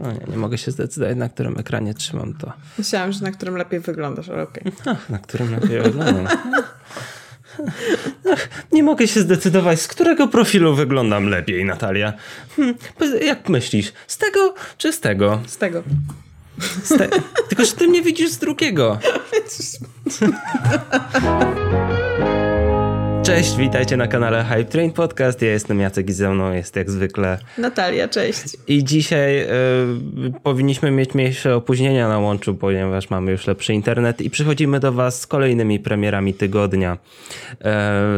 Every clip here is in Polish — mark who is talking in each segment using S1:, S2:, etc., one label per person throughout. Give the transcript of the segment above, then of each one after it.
S1: No nie, nie mogę się zdecydować, na którym ekranie trzymam to.
S2: Myślałam, że na którym lepiej wyglądasz, ale okej.
S1: Ach, na którym lepiej wyglądam. Ach, nie mogę się zdecydować, z którego profilu wyglądam lepiej, Natalia. Hm, jak myślisz, z tego czy z tego?
S2: Z tego.
S1: Z te... Tylko, że ty mnie widzisz z drugiego. Cześć, witajcie na kanale Hype Train Podcast. Ja jestem Jacek i ze mną jest jak zwykle
S2: Natalia, cześć.
S1: I dzisiaj y, powinniśmy mieć mniejsze opóźnienia na łączu, ponieważ mamy już lepszy internet i przychodzimy do Was z kolejnymi premierami tygodnia.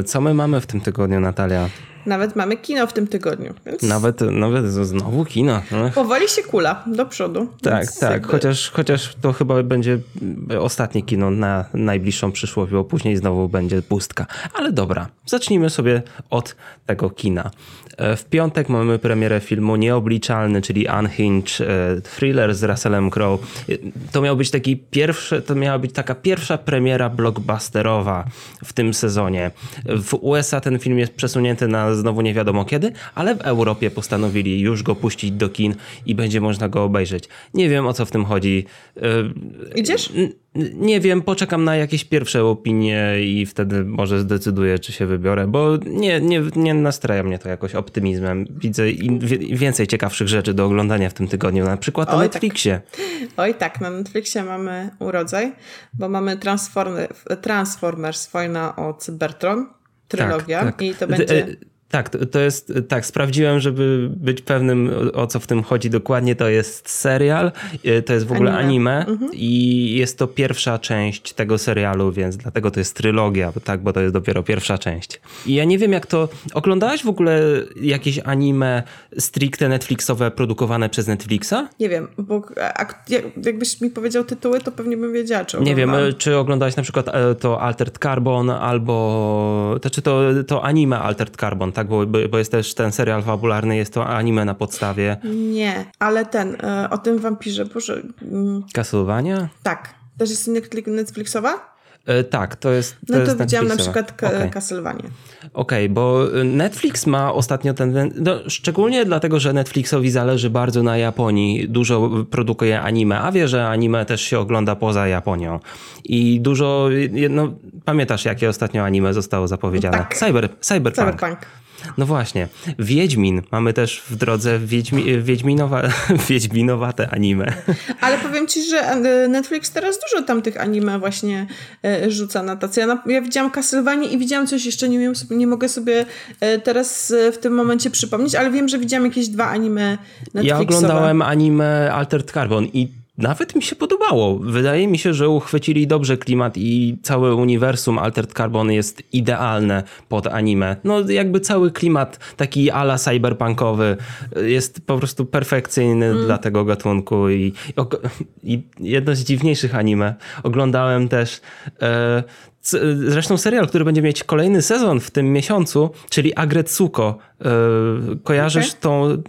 S1: Y, co my mamy w tym tygodniu, Natalia?
S2: Nawet mamy kino w tym tygodniu. Więc...
S1: Nawet, nawet znowu kino. No.
S2: Powoli się kula do przodu.
S1: Tak, tak. Jakby... Chociaż, chociaż to chyba będzie ostatnie kino na najbliższą przyszłość, bo później znowu będzie pustka. Ale dobra, zacznijmy sobie od tego kina. E, w piątek mamy premierę filmu Nieobliczalny, czyli Unhinged, e, thriller z Russellem Crowe. E, to miał być taki pierwszy, to miała być taka pierwsza premiera blockbusterowa w tym sezonie. W USA ten film jest przesunięty na znowu nie wiadomo kiedy, ale w Europie postanowili już go puścić do kin i będzie można go obejrzeć. Nie wiem o co w tym chodzi.
S2: Idziesz?
S1: Nie wiem, poczekam na jakieś pierwsze opinie i wtedy może zdecyduję, czy się wybiorę, bo nie, nie, nie nastraja mnie to jakoś optymizmem. Widzę więcej ciekawszych rzeczy do oglądania w tym tygodniu, na przykład Oj, na tak. Netflixie.
S2: Tak. Oj tak, na Netflixie mamy urodzaj, bo mamy Transformers, Wojna o Cybertron, trylogia tak, tak. i to będzie...
S1: Tak, to jest, tak, sprawdziłem, żeby być pewnym o co w tym chodzi dokładnie. To jest serial, e, to jest w ogóle anime, anime mhm. i jest to pierwsza część tego serialu, więc dlatego to jest trylogia, tak, bo to jest dopiero pierwsza część. I ja nie wiem jak to, oglądałaś w ogóle jakieś anime stricte Netflixowe produkowane przez Netflixa?
S2: Nie wiem, bo jakbyś mi powiedział tytuły, to pewnie bym wiedziała, czy
S1: oglądam. Nie wiem, czy oglądałaś na przykład e, to Altered Carbon albo, to, czy to, to anime Altered Carbon, tak? Tak? Bo, bo jest też ten serial fabularny, jest to anime na podstawie.
S2: Nie, ale ten, e, o tym wampirze, boże.
S1: Mm. Castlevania?
S2: Tak. Też jest Netflixowa?
S1: E, tak, to jest.
S2: To no to widziałam na przykład okay. Castlevania.
S1: Okej, okay, bo Netflix ma ostatnio ten. No, szczególnie dlatego, że Netflixowi zależy bardzo na Japonii. Dużo produkuje anime, a wie, że anime też się ogląda poza Japonią. I dużo. No, pamiętasz, jakie ostatnio anime zostało zapowiedziane?
S2: Tak.
S1: Cyber, cyberpunk.
S2: cyberpunk.
S1: No właśnie. Wiedźmin. Mamy też w drodze Wiedźmi, Wiedźminowa, Wiedźminowate anime.
S2: Ale powiem ci, że e, Netflix teraz dużo tam tych anime właśnie e, rzuca na tacy. Ja, ja widziałam Castlevania i widziałam coś jeszcze, nie, wiem, nie mogę sobie teraz w tym momencie przypomnieć, ale wiem, że widziałam jakieś dwa anime Netflixowe.
S1: Ja oglądałem anime Altered Carbon i nawet mi się podobało. Wydaje mi się, że uchwycili dobrze klimat i całe uniwersum Altered Carbon jest idealne pod anime. No jakby cały klimat taki ala cyberpunkowy jest po prostu perfekcyjny mm. dla tego gatunku i, i, jedno z dziwniejszych anime. Oglądałem też e, Zresztą serial, który będzie mieć kolejny sezon w tym miesiącu, czyli Agretsuko. E, kojarzysz okay. tą,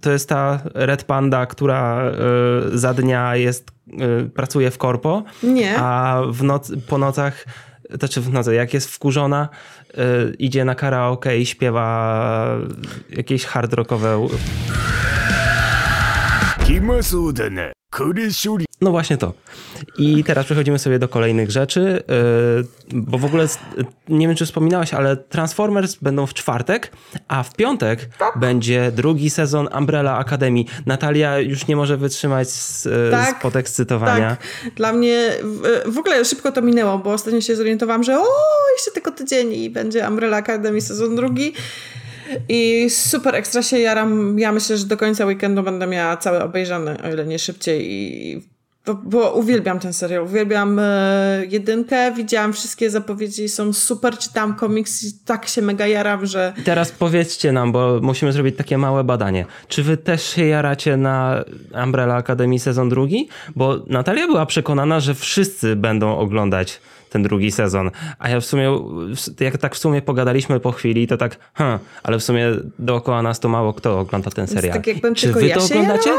S1: to jest ta Red Panda, która e, za dnia jest, e, pracuje w korpo,
S2: Nie.
S1: a w noc, po nocach, znaczy w nocy, jak jest wkurzona, idzie na karaoke i śpiewa jakieś hard rockowe. No właśnie to. I teraz przechodzimy sobie do kolejnych rzeczy, yy, bo w ogóle nie wiem, czy wspominałaś, ale Transformers będą w czwartek, a w piątek tak. będzie drugi sezon Umbrella Academy. Natalia już nie może wytrzymać z, tak, z podekscytowania.
S2: Tak. Dla mnie w, w ogóle szybko to minęło, bo ostatnio się zorientowałam, że o, jeszcze tylko tydzień i będzie Umbrella Academy sezon drugi. I super ekstra się jaram. Ja myślę, że do końca weekendu będę miała cały obejrzany, o ile nie szybciej. I bo, bo uwielbiam ten serial, uwielbiam e, jedynkę, widziałam wszystkie zapowiedzi, są super, czytam komiks i tak się mega jaram, że...
S1: Teraz powiedzcie nam, bo musimy zrobić takie małe badanie. Czy wy też się jaracie na Umbrella Academy sezon drugi? Bo Natalia była przekonana, że wszyscy będą oglądać ten drugi sezon. A ja w sumie, jak tak w sumie pogadaliśmy po chwili, to tak, hm, ale w sumie dookoła nas to mało kto ogląda ten serial.
S2: Tak jakbym
S1: Czy wy to oglądacie?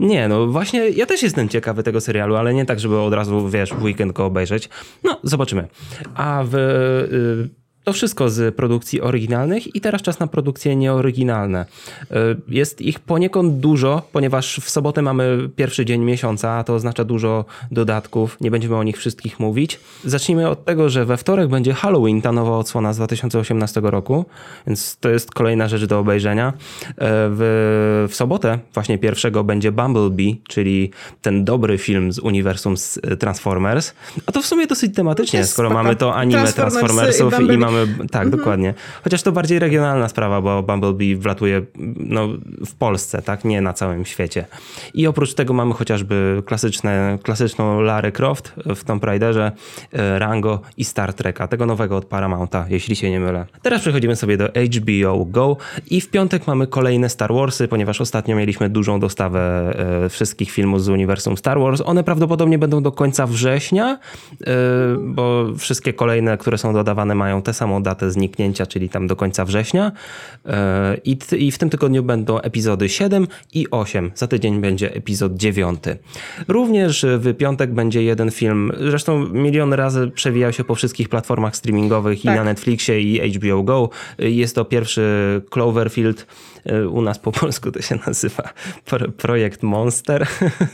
S1: Nie, no właśnie, ja też jestem ciekawy tego serialu, ale nie tak, żeby od razu, wiesz, w weekend go obejrzeć. No, zobaczymy. A w... Y, To wszystko z produkcji oryginalnych i teraz czas na produkcje nieoryginalne. E, jest ich poniekąd dużo, ponieważ w sobotę mamy pierwszy dzień miesiąca, a to oznacza dużo dodatków. Nie będziemy o nich wszystkich mówić. Zacznijmy od tego, że we wtorek będzie Halloween, ta nowa odsłona z 2018 roku, więc to jest kolejna rzecz do obejrzenia. E, w, w sobotę, właśnie pierwszego, będzie Bumblebee, czyli ten dobry film z uniwersum z Transformers. A to w sumie dosyć tematycznie, skoro mamy to anime Transformersów i, i Tak, mhm. dokładnie. Chociaż to bardziej regionalna sprawa, bo Bumblebee wlatuje no, w Polsce, tak? Nie na całym świecie. I oprócz tego mamy chociażby klasyczne, klasyczną Larry Croft w Tomb Raiderze, e, Rango i Star Treka, tego nowego od Paramounta, jeśli się nie mylę. Teraz przechodzimy sobie do HBO Go i w piątek mamy kolejne Star Warsy, ponieważ ostatnio mieliśmy dużą dostawę e, wszystkich filmów z uniwersum Star Wars. One prawdopodobnie będą do końca września, e, bo wszystkie kolejne, które są dodawane mają tę samą datę zniknięcia, czyli tam do końca września. I, I w tym tygodniu będą epizody 7 i 8. Za tydzień będzie epizod 9. Również w piątek będzie jeden film, zresztą milion razy przewijał się po wszystkich platformach streamingowych tak. i na Netflixie i HBO Go. Jest to pierwszy Cloverfield E, u nas po polsku to się nazywa projekt Monster,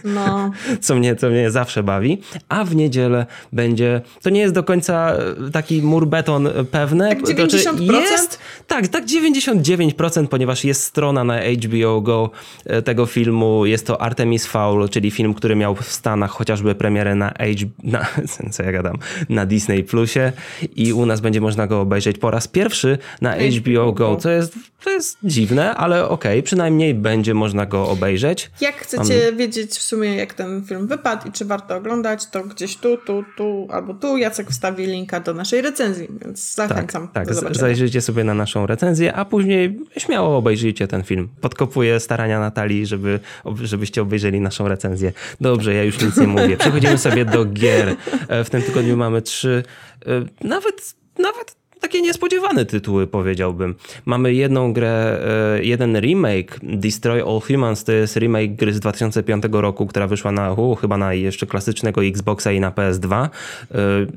S1: no. co, mnie, co mnie zawsze bawi. A w niedzielę będzie, to nie jest do końca taki mur beton pewne.
S2: Tak 90%? Znaczy
S1: jest, tak, tak 99%, ponieważ jest strona na HBO Go e, tego filmu. Jest to Artemis Fowl, czyli film, który miał w Stanach chociażby premierę na, H, na co ja gadam, na Disney Plusie i u nas będzie można go obejrzeć po raz pierwszy na HBO Go, co jest, to jest dziwne, ale okej, okay, przynajmniej będzie można go obejrzeć.
S2: Jak chcecie Mam... wiedzieć w sumie, jak ten film wypadł i czy warto oglądać, to gdzieś tu, tu, tu albo tu Jacek wstawi linka do naszej recenzji, więc zachęcam.
S1: Tak, tak. zajrzyjcie sobie na naszą recenzję, a później śmiało obejrzyjcie ten film. Podkopuję starania Natalii, żeby, żebyście obejrzeli naszą recenzję. Dobrze, ja już nic nie mówię. Przechodzimy sobie do gier. E, w tym tygodniu mamy trzy, e, nawet, nawet takie niespodziewane tytuły, powiedziałbym. Mamy jedną grę, e, jeden remake, Destroy All Humans, to jest remake gry z 2005 roku, która wyszła na, u, chyba na jeszcze klasycznego Xboxa i na PS2. E,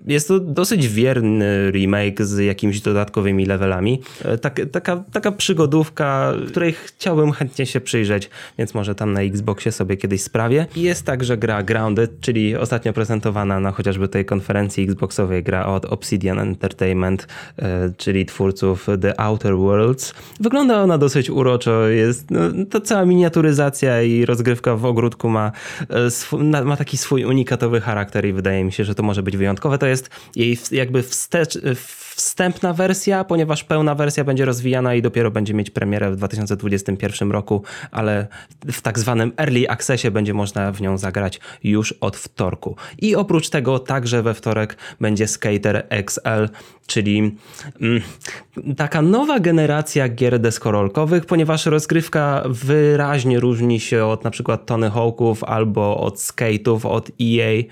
S1: jest to dosyć wierny remake z jakimiś dodatkowymi levelami. E, tak, taka, taka przygodówka, której chciałbym chętnie się przyjrzeć, więc może tam na Xboxie sobie kiedyś sprawię. Jest także gra Grounded, czyli ostatnio prezentowana na chociażby tej konferencji Xboxowej gra od Obsidian Entertainment, czyli twórców The Outer Worlds. Wygląda ona dosyć uroczo, jest no, to cała miniaturyzacja i rozgrywka w ogródku ma, e, ma taki swój unikatowy charakter i wydaje mi się, że to może być wyjątkowe. To jest jej jakby wstecz, wstępna wersja, ponieważ pełna wersja będzie rozwijana i dopiero będzie mieć premierę w 2021 roku, ale w tak zwanym early accessie będzie można w nią zagrać już od wtorku. I oprócz tego także we wtorek będzie Skater XL, czyli mm, taka nowa generacja gier deskorolkowych, ponieważ rozgrywka wyraźnie różni się od na przykład Tony Hawków albo od Skate'ów, od EA.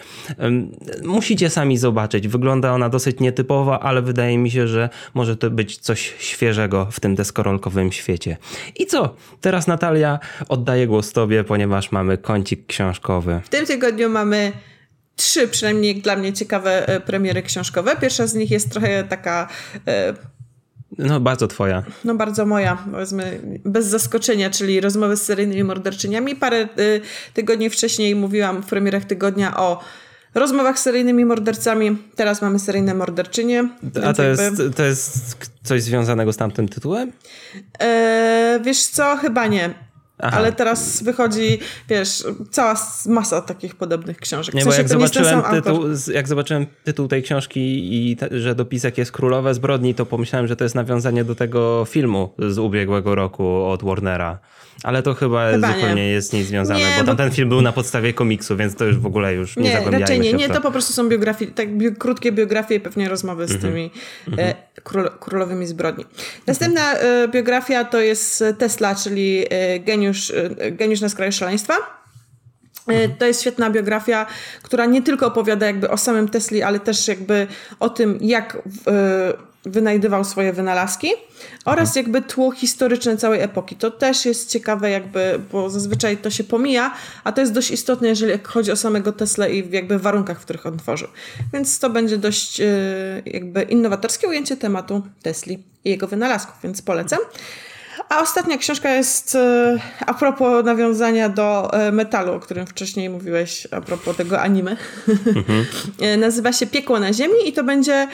S1: Musicie sami zobaczyć. Wygląda ona dosyć nietypowa, ale wydaje mi się, że może to być coś świeżego w tym deskorolkowym świecie. I co? Teraz Natalia oddaję głos tobie, ponieważ mamy kącik książkowy.
S2: W tym tygodniu mamy trzy przynajmniej dla mnie ciekawe e, premiery książkowe. Pierwsza z nich jest trochę taka... E,
S1: no, bardzo twoja.
S2: No, bardzo moja, powiedzmy, bez zaskoczenia, czyli rozmowy z seryjnymi morderczyniami. Parę y, tygodni wcześniej mówiłam w premierach tygodnia o rozmowach z seryjnymi mordercami. Teraz mamy seryjne morderczynie.
S1: A to, jakby... jest, to jest coś związanego z tamtym tytułem?
S2: E, wiesz co? Chyba nie. Aha. Ale teraz wychodzi, wiesz, cała masa takich podobnych książek.
S1: Nie, w sensie, bo jak zobaczyłem, tytuł, jak zobaczyłem tytuł tej książki i te, że dopisek jest Królowe Zbrodni, to pomyślałem, że to jest nawiązanie do tego filmu z ubiegłego roku od Warnera. Ale to chyba, chyba zupełnie nie. jest nic związane, nie, bo tamten bo... film był na podstawie komiksu, więc to już w ogóle już nie, nie zagłębiajmy raczej
S2: nie, nie, to. po prostu są biografie, tak bi krótkie biografie i pewnie rozmowy z mm -hmm. tymi mm -hmm. e, król królowymi zbrodni. Następna e, biografia to jest Tesla, czyli e, geniusz, e, geniusz na skraju szaleństwa. E, mhm. To jest świetna biografia, która nie tylko opowiada jakby o samym Tesli, ale też jakby o tym, jak wynajdywał swoje wynalazki oraz jakby tło historyczne całej epoki. To też jest ciekawe jakby, bo zazwyczaj to się pomija, a to jest dość istotne, jeżeli chodzi o samego Tesla i jakby warunkach, w których on tworzył. Więc to będzie dość yy, jakby innowatorskie ujęcie tematu Tesli i jego wynalazków, więc polecam. A ostatnia książka jest e, a propos nawiązania do e, metalu, o którym wcześniej mówiłeś, a propos tego anime. Mhm. Nazywa się Piekło na Ziemi i to będzie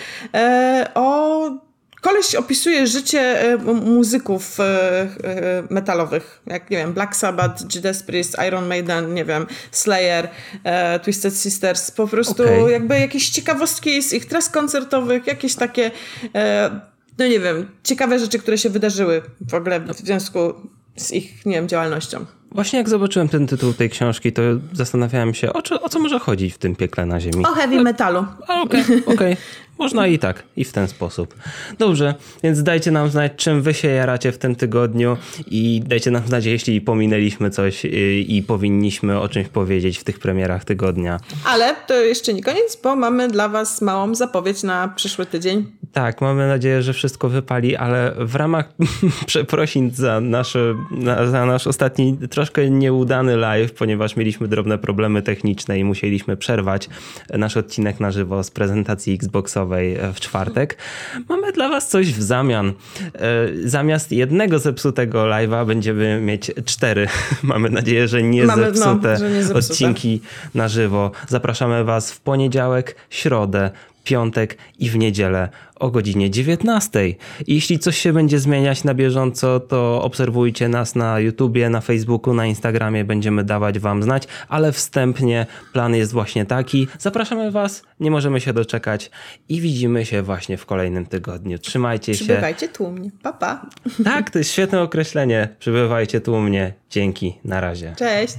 S2: o Koleś opisuje życie muzyków metalowych, jak nie wiem, Black Sabbath, Judas Priest, Iron Maiden, nie wiem, Slayer, Twisted Sisters, po prostu okay. jakby jakieś ciekawostki z ich tras koncertowych, jakieś takie no nie wiem, ciekawe rzeczy, które się wydarzyły w ogóle w związku z ich, nie wiem, działalnością.
S1: Właśnie jak zobaczyłem ten tytuł tej książki, to zastanawiałem się, o, co, o co może chodzić w tym piekle na ziemi.
S2: O heavy metalu.
S1: Okej, okej. Okay. Można i tak, i w ten sposób. Dobrze, więc dajcie nam znać, czym wy się jaracie w tym tygodniu i dajcie nam znać, jeśli pominęliśmy coś y, i powinniśmy o czymś powiedzieć w tych premierach tygodnia.
S2: Ale to jeszcze nie koniec, bo mamy dla was małą zapowiedź na przyszły tydzień.
S1: Tak, mamy nadzieję, że wszystko wypali, ale w ramach przeprosin za, nasze, za nasz ostatni, troszkę nieudany live, ponieważ mieliśmy drobne problemy techniczne i musieliśmy przerwać nasz odcinek na żywo z prezentacji Xboxowej w czwartek, mamy dla was coś w zamian. E, zamiast jednego zepsutego live'a będziemy mieć cztery. Mamy nadzieję, że nie, mamy, no, zepsute, no, że nie zepsute odcinki na żywo. Zapraszamy was w poniedziałek, środę, piątek i w niedzielę o godzinie 19. Jeśli coś się będzie zmieniać na bieżąco, to obserwujcie nas na YouTubie, na Facebooku, na Instagramie, będziemy dawać Wam znać, ale wstępnie plan jest właśnie taki. Zapraszamy Was, nie możemy się doczekać i widzimy się właśnie w kolejnym tygodniu. Trzymajcie
S2: się. Przybywajcie tłumnie. Pa, pa.
S1: Tak, to jest świetne określenie. Przybywajcie tłumnie. Dzięki, na razie.
S2: Cześć.